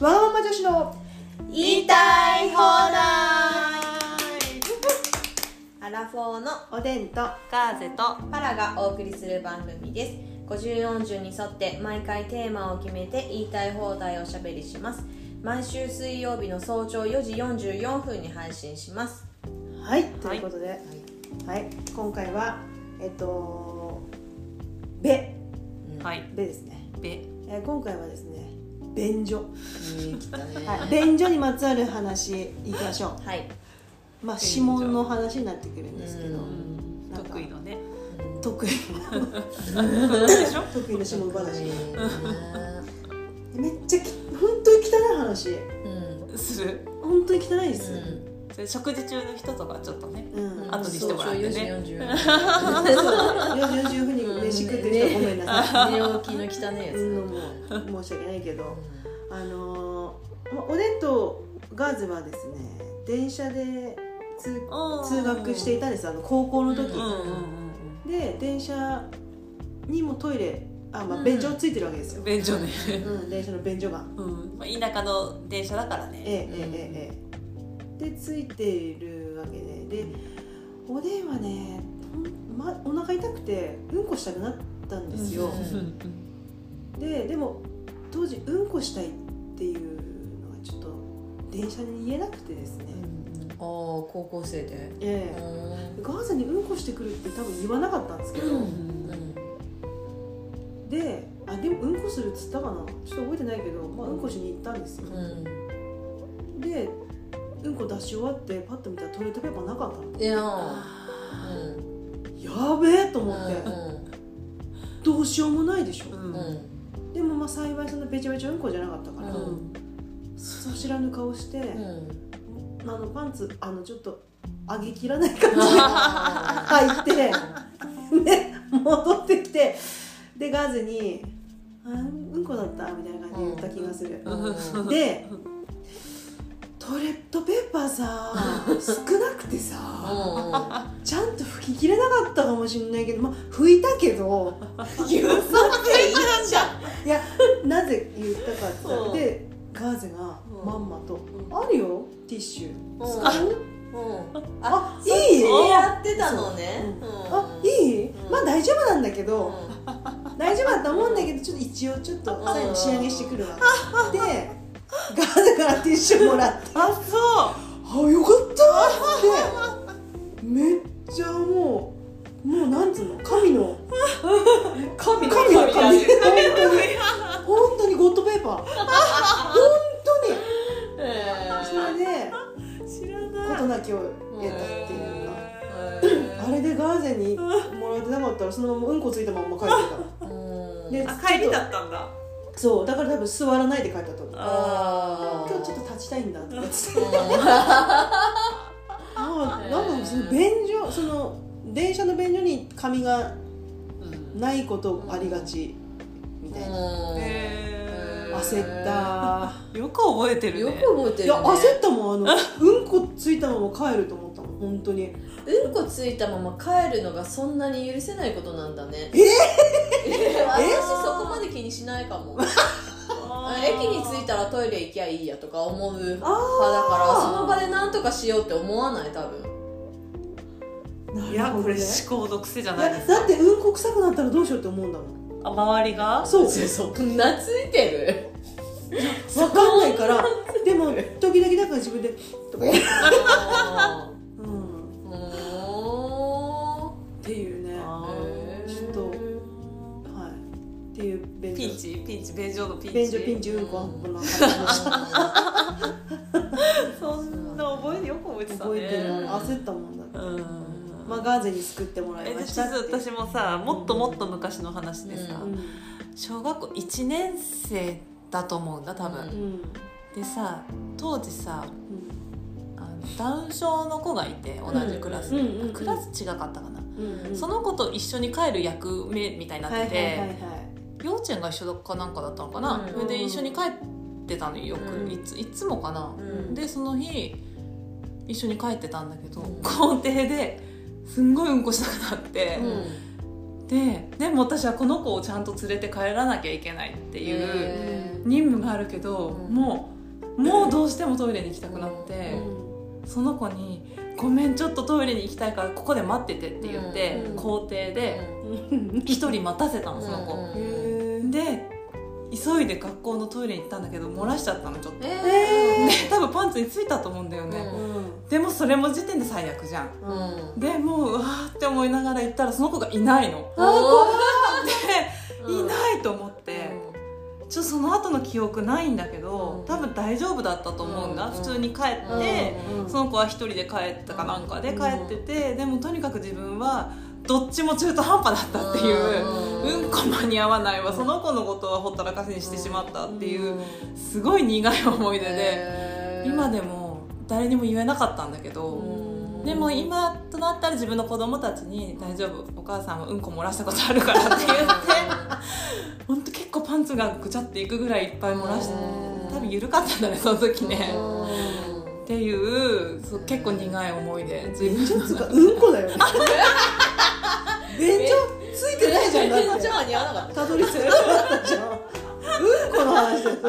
わがまま女子の言いたい放題。アラフォーのおでんとガーゼとパラがお送りする番組です。50、40に沿って毎回テーマを決めて言いたい放題をおしゃべりします。毎週水曜日の早朝4時44分に配信します。はいということで、はい。今回はえっと「べ。はい」べですね、べ。えー今回はですね便所、はい、便所にまつわる話いきましょう。はい。まあ指紋の話になってくるんですけど、得意のね。得意でしょ得意の指紋話、うめっちゃき本当に汚い話。ん。する。本当に汚いです、うん。それ食事中の人とかちょっとねうん。後にしてもらってね。早朝4時44 4 時分に飯食ってる人はごめんなさい、寝起きの汚いやつうん、もう。申し訳ないけどあのーまおでんとガーズはですね電車で通通学していたんです。あの高校の時、うんうんうんで電車にもトイレあ、まあ、うん。便所ついてるわけですよ、うん便所ね。うん電車の便所が。うん。まあ田舎の電車だからね。ええええええ。でついてるわけで。でおでんはねま、お腹痛くてうんこしたくなったんですよ、うんででも当時うんこしたいっていうのがちょっと電車に言えなくてですね、ああ高校生で。ええ。ガー。ゼにうんこしてくるって多分言わなかったんですけど、であでもうんこするっつったかな。ちょっと覚えてないけど、まあ、うんこしに行ったんですよ、でうんこ出し終わってパッと見たらトイレットペーパーなかったの。いややべえと思って、どうしようもないでしょ、うん。でもまあ幸いそんなべちゃべちゃうんこじゃなかったから、うん。そ知らぬ顔して、うん。あのパンツあのちょっと上げきらない感じで履いてで戻ってきてでガーゼに「あうんこだった」みたいな感じで言った気がする、うん。でトイレットペーパーさ少なくてさちゃんと拭ききれなかったかもしれないけどまあ拭いたけど言っていいじゃんいやなぜ言ったかってでガーゼがまんまと「あるよティッシュ。うん。使う?」うん。あそっい？いやってたのね。そう。うん。あいい、うん。まあ大丈夫なんだけど、う大丈夫だと思うんだけどちょっと一応ちょっと最後仕上げしてくるわ。でガーゼからティッシュもらってあそあよかった。ってめっちゃもうもうなんつうの？神の。神の神。の神。本当に本当にゴッドペーパー。本当に。それでう知ら事ない。なきを得たっていうか。へあれでガーゼにもらってなかったらそのままうんこついたまんま帰ってた。うん。であ帰りだったんだそうだから多分座らないで帰ったと思うあー今日ちょっと立ちたいんだとか言って。うああ なんかその便所その電車の便所に紙がうんないことありがちみたいな、ん。へー。焦った。よく覚えてるね。よく覚えていやるね焦ったもんあの うんこついたまま帰ると思ったもん本当に。うんこついたまま帰るのがそんなに許せないことなんだね。ええ私そこまで気にしないかも。あ駅に着いたらトイレ行きゃいいやとか思う派だからその場で何とかしようって思わない？多分。いやこれね思考の癖じゃないですか。だってうんこ臭くなったらどうしようって思うんだもん。あ周りが？そう。そんなついてる？分かんないからでも時々だから自分でとかやるあう ピン所チピンチ便所のピンチ。便所ピンチうんここんな感じでしたそんな覚えよく覚えてたね。覚えてる。焦ったもんだって。うんまあガーゼに救ってもらいえましたって私もさもっともっと昔の話でさ、うん。うん小学校1年生だと思うんだ多分、ううん。でさ当時さうん。あのダウン症の子がいて同じクラスで、クラス違かったかな、うんうん。その子と一緒に帰る役目みたいになってて、はいはいはいはい幼稚園が一緒かなんかだったのかな、うん。それで一緒に帰ってたのよよく、うん。いついつもかな、うん。でその日一緒に帰ってたんだけど、うん。校庭ですんごいうんこしたくなって、うん。ででも私はこの子をちゃんと連れて帰らなきゃいけないっていうへ任務があるけど、うん。もうもうどうしてもトイレに行きたくなって、その子に「ごめんちょっとトイレに行きたいからここで待ってて」って言って、うん。校庭でうん。一人待たせたのその子、で急いで学校のトイレに行ったんだけど漏らしちゃったのちょっと、でえ多分パンツについたと思うんだよね、でもそれも時点で最悪じゃん。うん。うんでもううわーって思いながら行ったらその子がいないの。あでいないと思って、ちょっとその後の記憶ないんだけど、うん。多分大丈夫だったと思うんだ、うん普通に帰って、うんその子は一人で帰ったかなんかで帰ってて、でもとにかく自分はどっちも中途半端だったっていう、うん、こ間に合わないわその子のことはほったらかしにしてしまったっていう、すごい苦い思い出で、今でも誰にも言えなかったんだけど、うん。でも今となったら自分の子供たちに「大丈夫お母さんはうんこ漏らしたことあるから」って言って 本当結構パンツがぐちゃっていくぐらいいっぱい漏らしてうん。多分緩かったんだねその時ね。うん。っていうそう結構苦い思い出随便所っつうか分うんこだよね 便所ついてないじゃんだって。便所は似合わなかったたどり着いてなかったじゃんうんこの話ですうん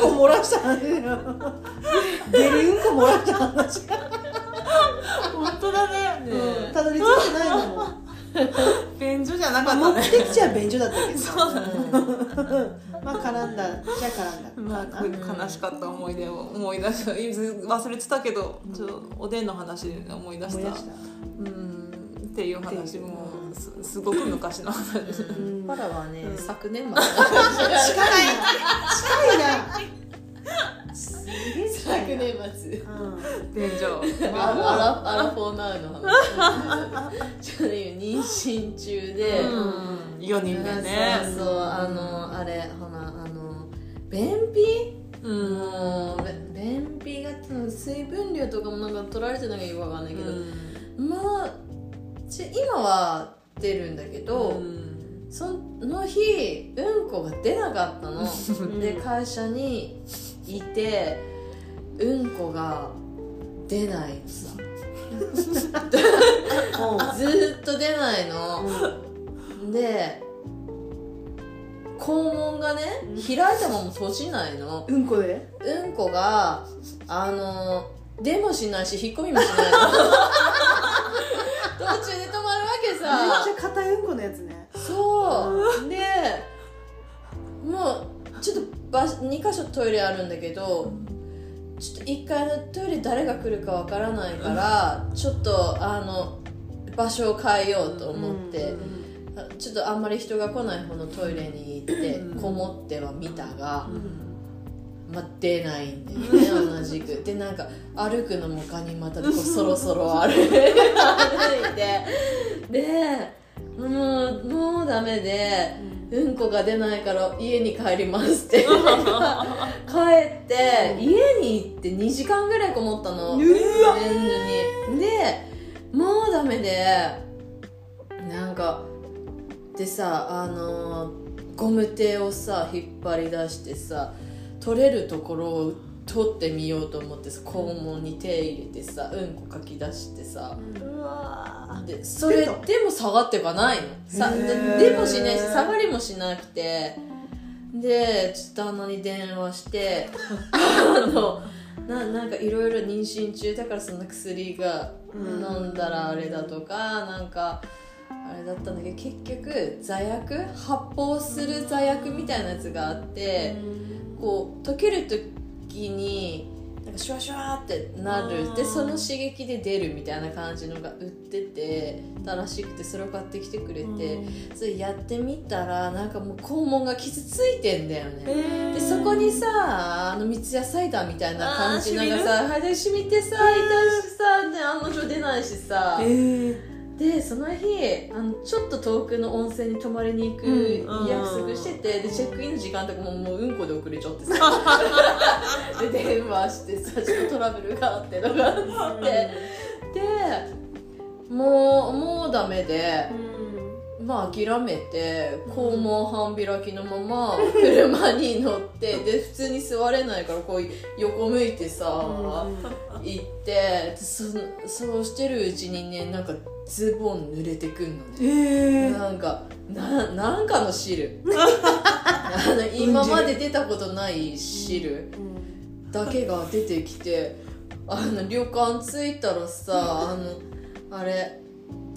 こ漏らした話だよ。下痢うんこ漏らした話本当だね。うんたどり着いてないもん。便所じゃなかった目ね的地は便所だったけど。そうだね。まあ絡んだじゃ絡んだ。まあ悲しかった思い出を思い出した忘れてたけどちょっとおでんの話で思い出した。思い出した。うんっていう話もすすごく昔の話。うん。パラはね、うん。昨年まで。近いな。近いな。すげえ近昨年末うん便所アラアラフォーナウの話ちょ妊娠中で、うん4人目ねそうそうあのあれほな。あの便秘うんもうべ便秘が水分量とかもな。んか取られてな。いかよくわかんな。いけど、まあち今は出るんだけど、うん。その日うんこが出なかったの。ん で会社にいてうんこが出ない。のさ ずーっと出ないの。で肛門がね開いたまま閉じないの。うんこで？うんこがあの出もしないし引っ込みもしないのやつね。そう。でもうちょっと場2箇所トイレあるんだけどちょっと1階のトイレ誰が来るかわからないからちょっとあの場所を変えようと思って、ちょっとあんまり人が来ない方のトイレに行ってうん。こもっては見たが、うん。まあ、出ないんだよね同じく。でなんか歩くのもガニ股でこうそろそろ歩いて。でもうもうダメでうん。こが出ないから家に帰りますって。帰って家に行って2時間ぐらいこもったの。うわ。に。でもうダメでなんかでさあのゴム手をさ引っ張り出してさ取れるところを取ってみようと思ってさ肛門に手入れてさうんこかき出してさ。うわでそれでも下がってかないの。さででもしないし下がりもしなくて。でちょっと旦那に電話して あのななんかいろいろ妊娠中だからそんな薬がうん。飲んだらあれだとかなんかあれだったんだけど結局座薬発泡する座薬みたいなやつがあってこう溶ける時になんかシュワシュワってなる。でその刺激で出るみたいな感じのが売っててたらしくてそれを買ってきてくれて、それやってみたらなんかもう肛門が傷ついてんだよね、でそこにさあの三ツ矢サイダーみたいな感じあーのがさ肌に染みてさ痛いしさで案の定出ないしさ。えーでその日あのちょっと遠くの温泉に泊まりに行くうん約束してて、でチェックインの時間とかももううんこで遅れちゃってさ。で電話してさちょっとトラブルがあってとかあって。でもうもうダメでまあ諦めて肛門半開きのまま車に乗ってで普通に座れないからこう横向いてさ、行ってでそそうしてるうちにねなんかズボン濡れてくんのね。えー、なんかななんかの汁。あの今まで出たことない汁うん。だけが出てきてあの旅館着いたらさあのあれ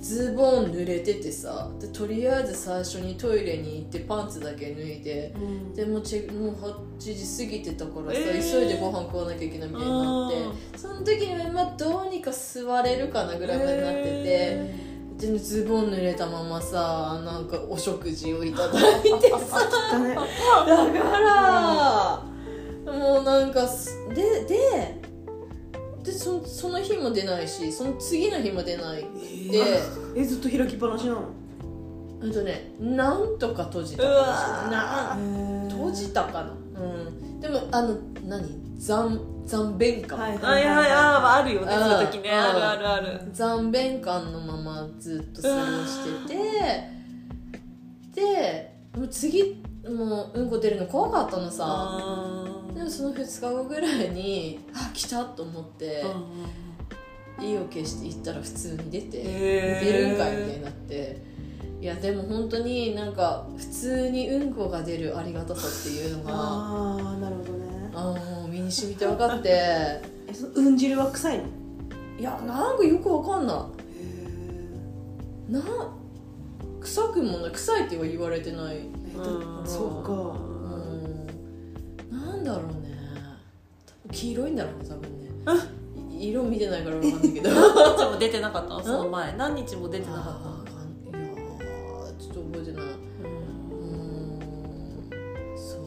ズボン濡れててさでとりあえず最初にトイレに行ってパンツだけ脱いでうん。でもうチェもう8時過ぎてたからさ、えー。急いでご飯食わなきゃいけないみたいになってその時にはまあどうにか座れるかなぐらいまでなってて。でズボン濡れたままさなんかお食事をいただいてさ だからもうなんかすでででそその日も出ないしその次の日も出ない。でえずっと開きっぱなしなの？えっとねなんとか閉じた。うわな閉じたかな。うん。でもあの何？残残便感、はいあいやいやああるよねうん。そういう時ね。うん。あるあるある。残便感のままずっと過ごしててでもう次もううんこ出るの怖かったのさ。あでもその2日後ぐらいにあ来たと思って意を決して行ったら普通に出て出るんかいみたいになって。いやでも本当になんか普通にうんこが出るありがたさっていうのがああなるほどね。あーもう身に染みて分かって。えそのうん汁は臭いの？いやなんかよくわかんない。へな臭くもない。臭いっては言われてないそうか。うん。なんだろうね。黄色いんだろうね多分ね。い色見てないからわかんないけど。何日も出てなかった？のその前。何日も出てなかっあーいやーちょっと覚えてない。うーん。そう。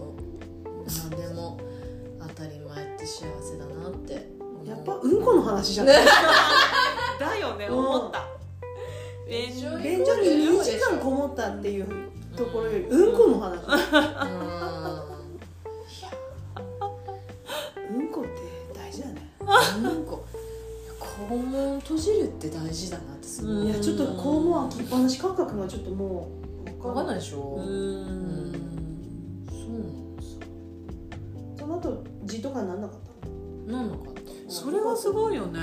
何でも当たり前って幸せだなって。やっぱうんこの話じゃない だよねうん。思った便所に2時間こもったっていうところよりうんこの話。うん。こって大事だね。うんなんか肛門閉じるって大事だなってすごい。いやちょっと肛門開きっぱなし感覚がちょっともう分かんない。でしょううんん。そうなんですよ。その後痔とかなんなかったなんなかった。それはすごいよね。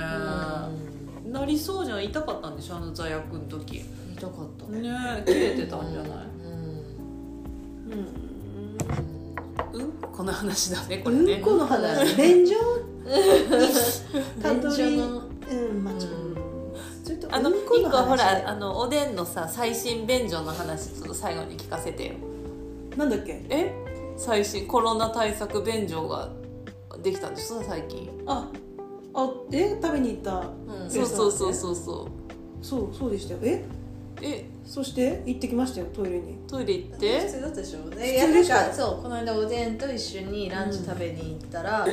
うん。なりそうじゃん。痛かったんでしょ？あの座薬の時。痛かった。ねえ切れてたんじゃない？うん。うん。この話だねこれねうん。この話便所たどり便所のうん。まあちょっとちょっとあのうん。この話一個ほらあのおでん。のさ最新便所の話ちょっと最後に聞かせてよなん。だっけえ最新コロナ対策便所ができたん。ですか最近ああえ食べに行ったうん。そうそうそうそうそそうそうでしたよええそして？行ってきましたよトイレに。トイレ行っ普て通だったでしょ？通でいやなんかそうこの間おでんと一緒にランチ食べに行ったら、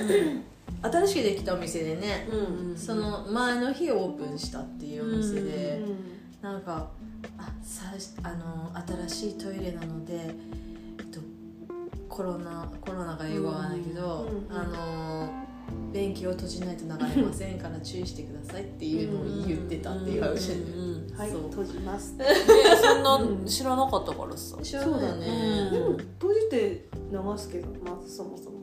新しくできたお店でね、うんその前の日オープンしたっていうお店で、うんなんかあさあの新しいトイレなので、えっと、コロナコロナが英語はないけど、うん。あの便器を閉じないと流れませんから注意してくださいっていうのを言ってたっていう話で、はいそう。閉じます。ねそんな知らなかったからさ。知らないよね、でも閉じて流すけどまずそもそも。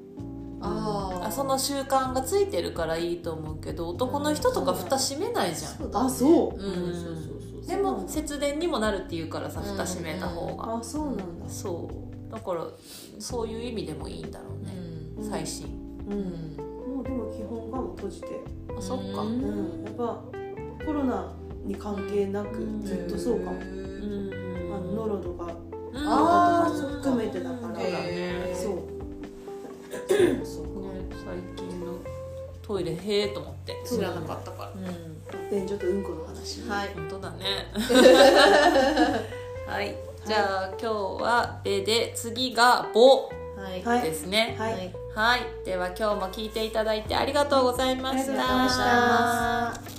あー。あその習慣がついてるからいいと思うけど男の人とか蓋閉めないじゃん。そうだね。あそう。うんうんそうそうそう。でも節電にもなるっていうからさうん蓋閉めた方が。あそうなんだ。そう。だからそういう意味でもいいんだろうね。うん。最新。ううんでも基本がもう閉じて。あそっか。ううんんやっぱコロナに関係なくうん。ずっとそうかも。うん。あのノロとかとかも含めてだから。へーそう。そうか。ね最近のトイレへえと思って。知らなかったから。う便所とうんこの話。んはい。本当だね。はい。じゃあ今日は「べ」で次が「ぼ。はい」はい。ですね。はい。はいはい。では今日も聞いていただいてありがとうございました。ありがとうございました。